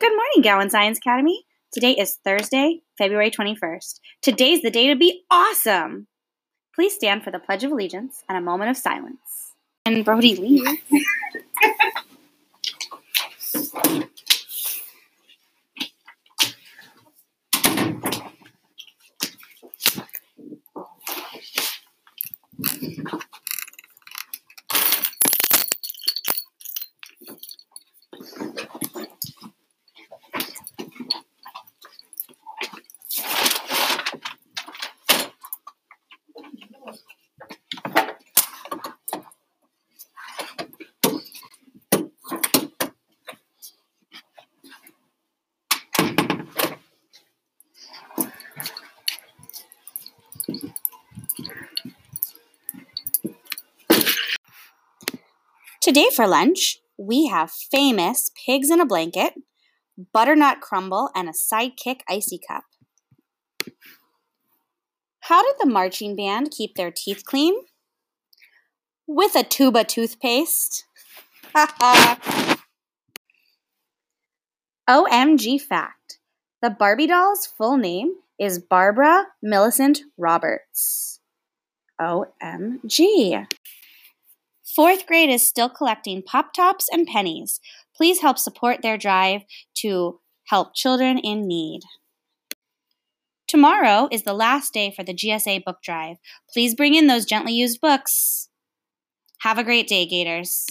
Good morning, Gowan Science Academy. Today is Thursday, February 21st. Today's the day to be awesome. Please stand for the Pledge of Allegiance and a moment of silence. And Brody Lee. Today for lunch, we have famous pigs in a blanket, butternut crumble, and a sidekick icy cup. How did the marching band keep their teeth clean? With a tuba toothpaste. OMG fact. The Barbie doll's full name is Barbara Millicent Roberts. OMG. Fourth grade is still collecting Pop Tops and pennies. Please help support their drive to help children in need. Tomorrow is the last day for the GSA book drive. Please bring in those gently used books. Have a great day, Gators.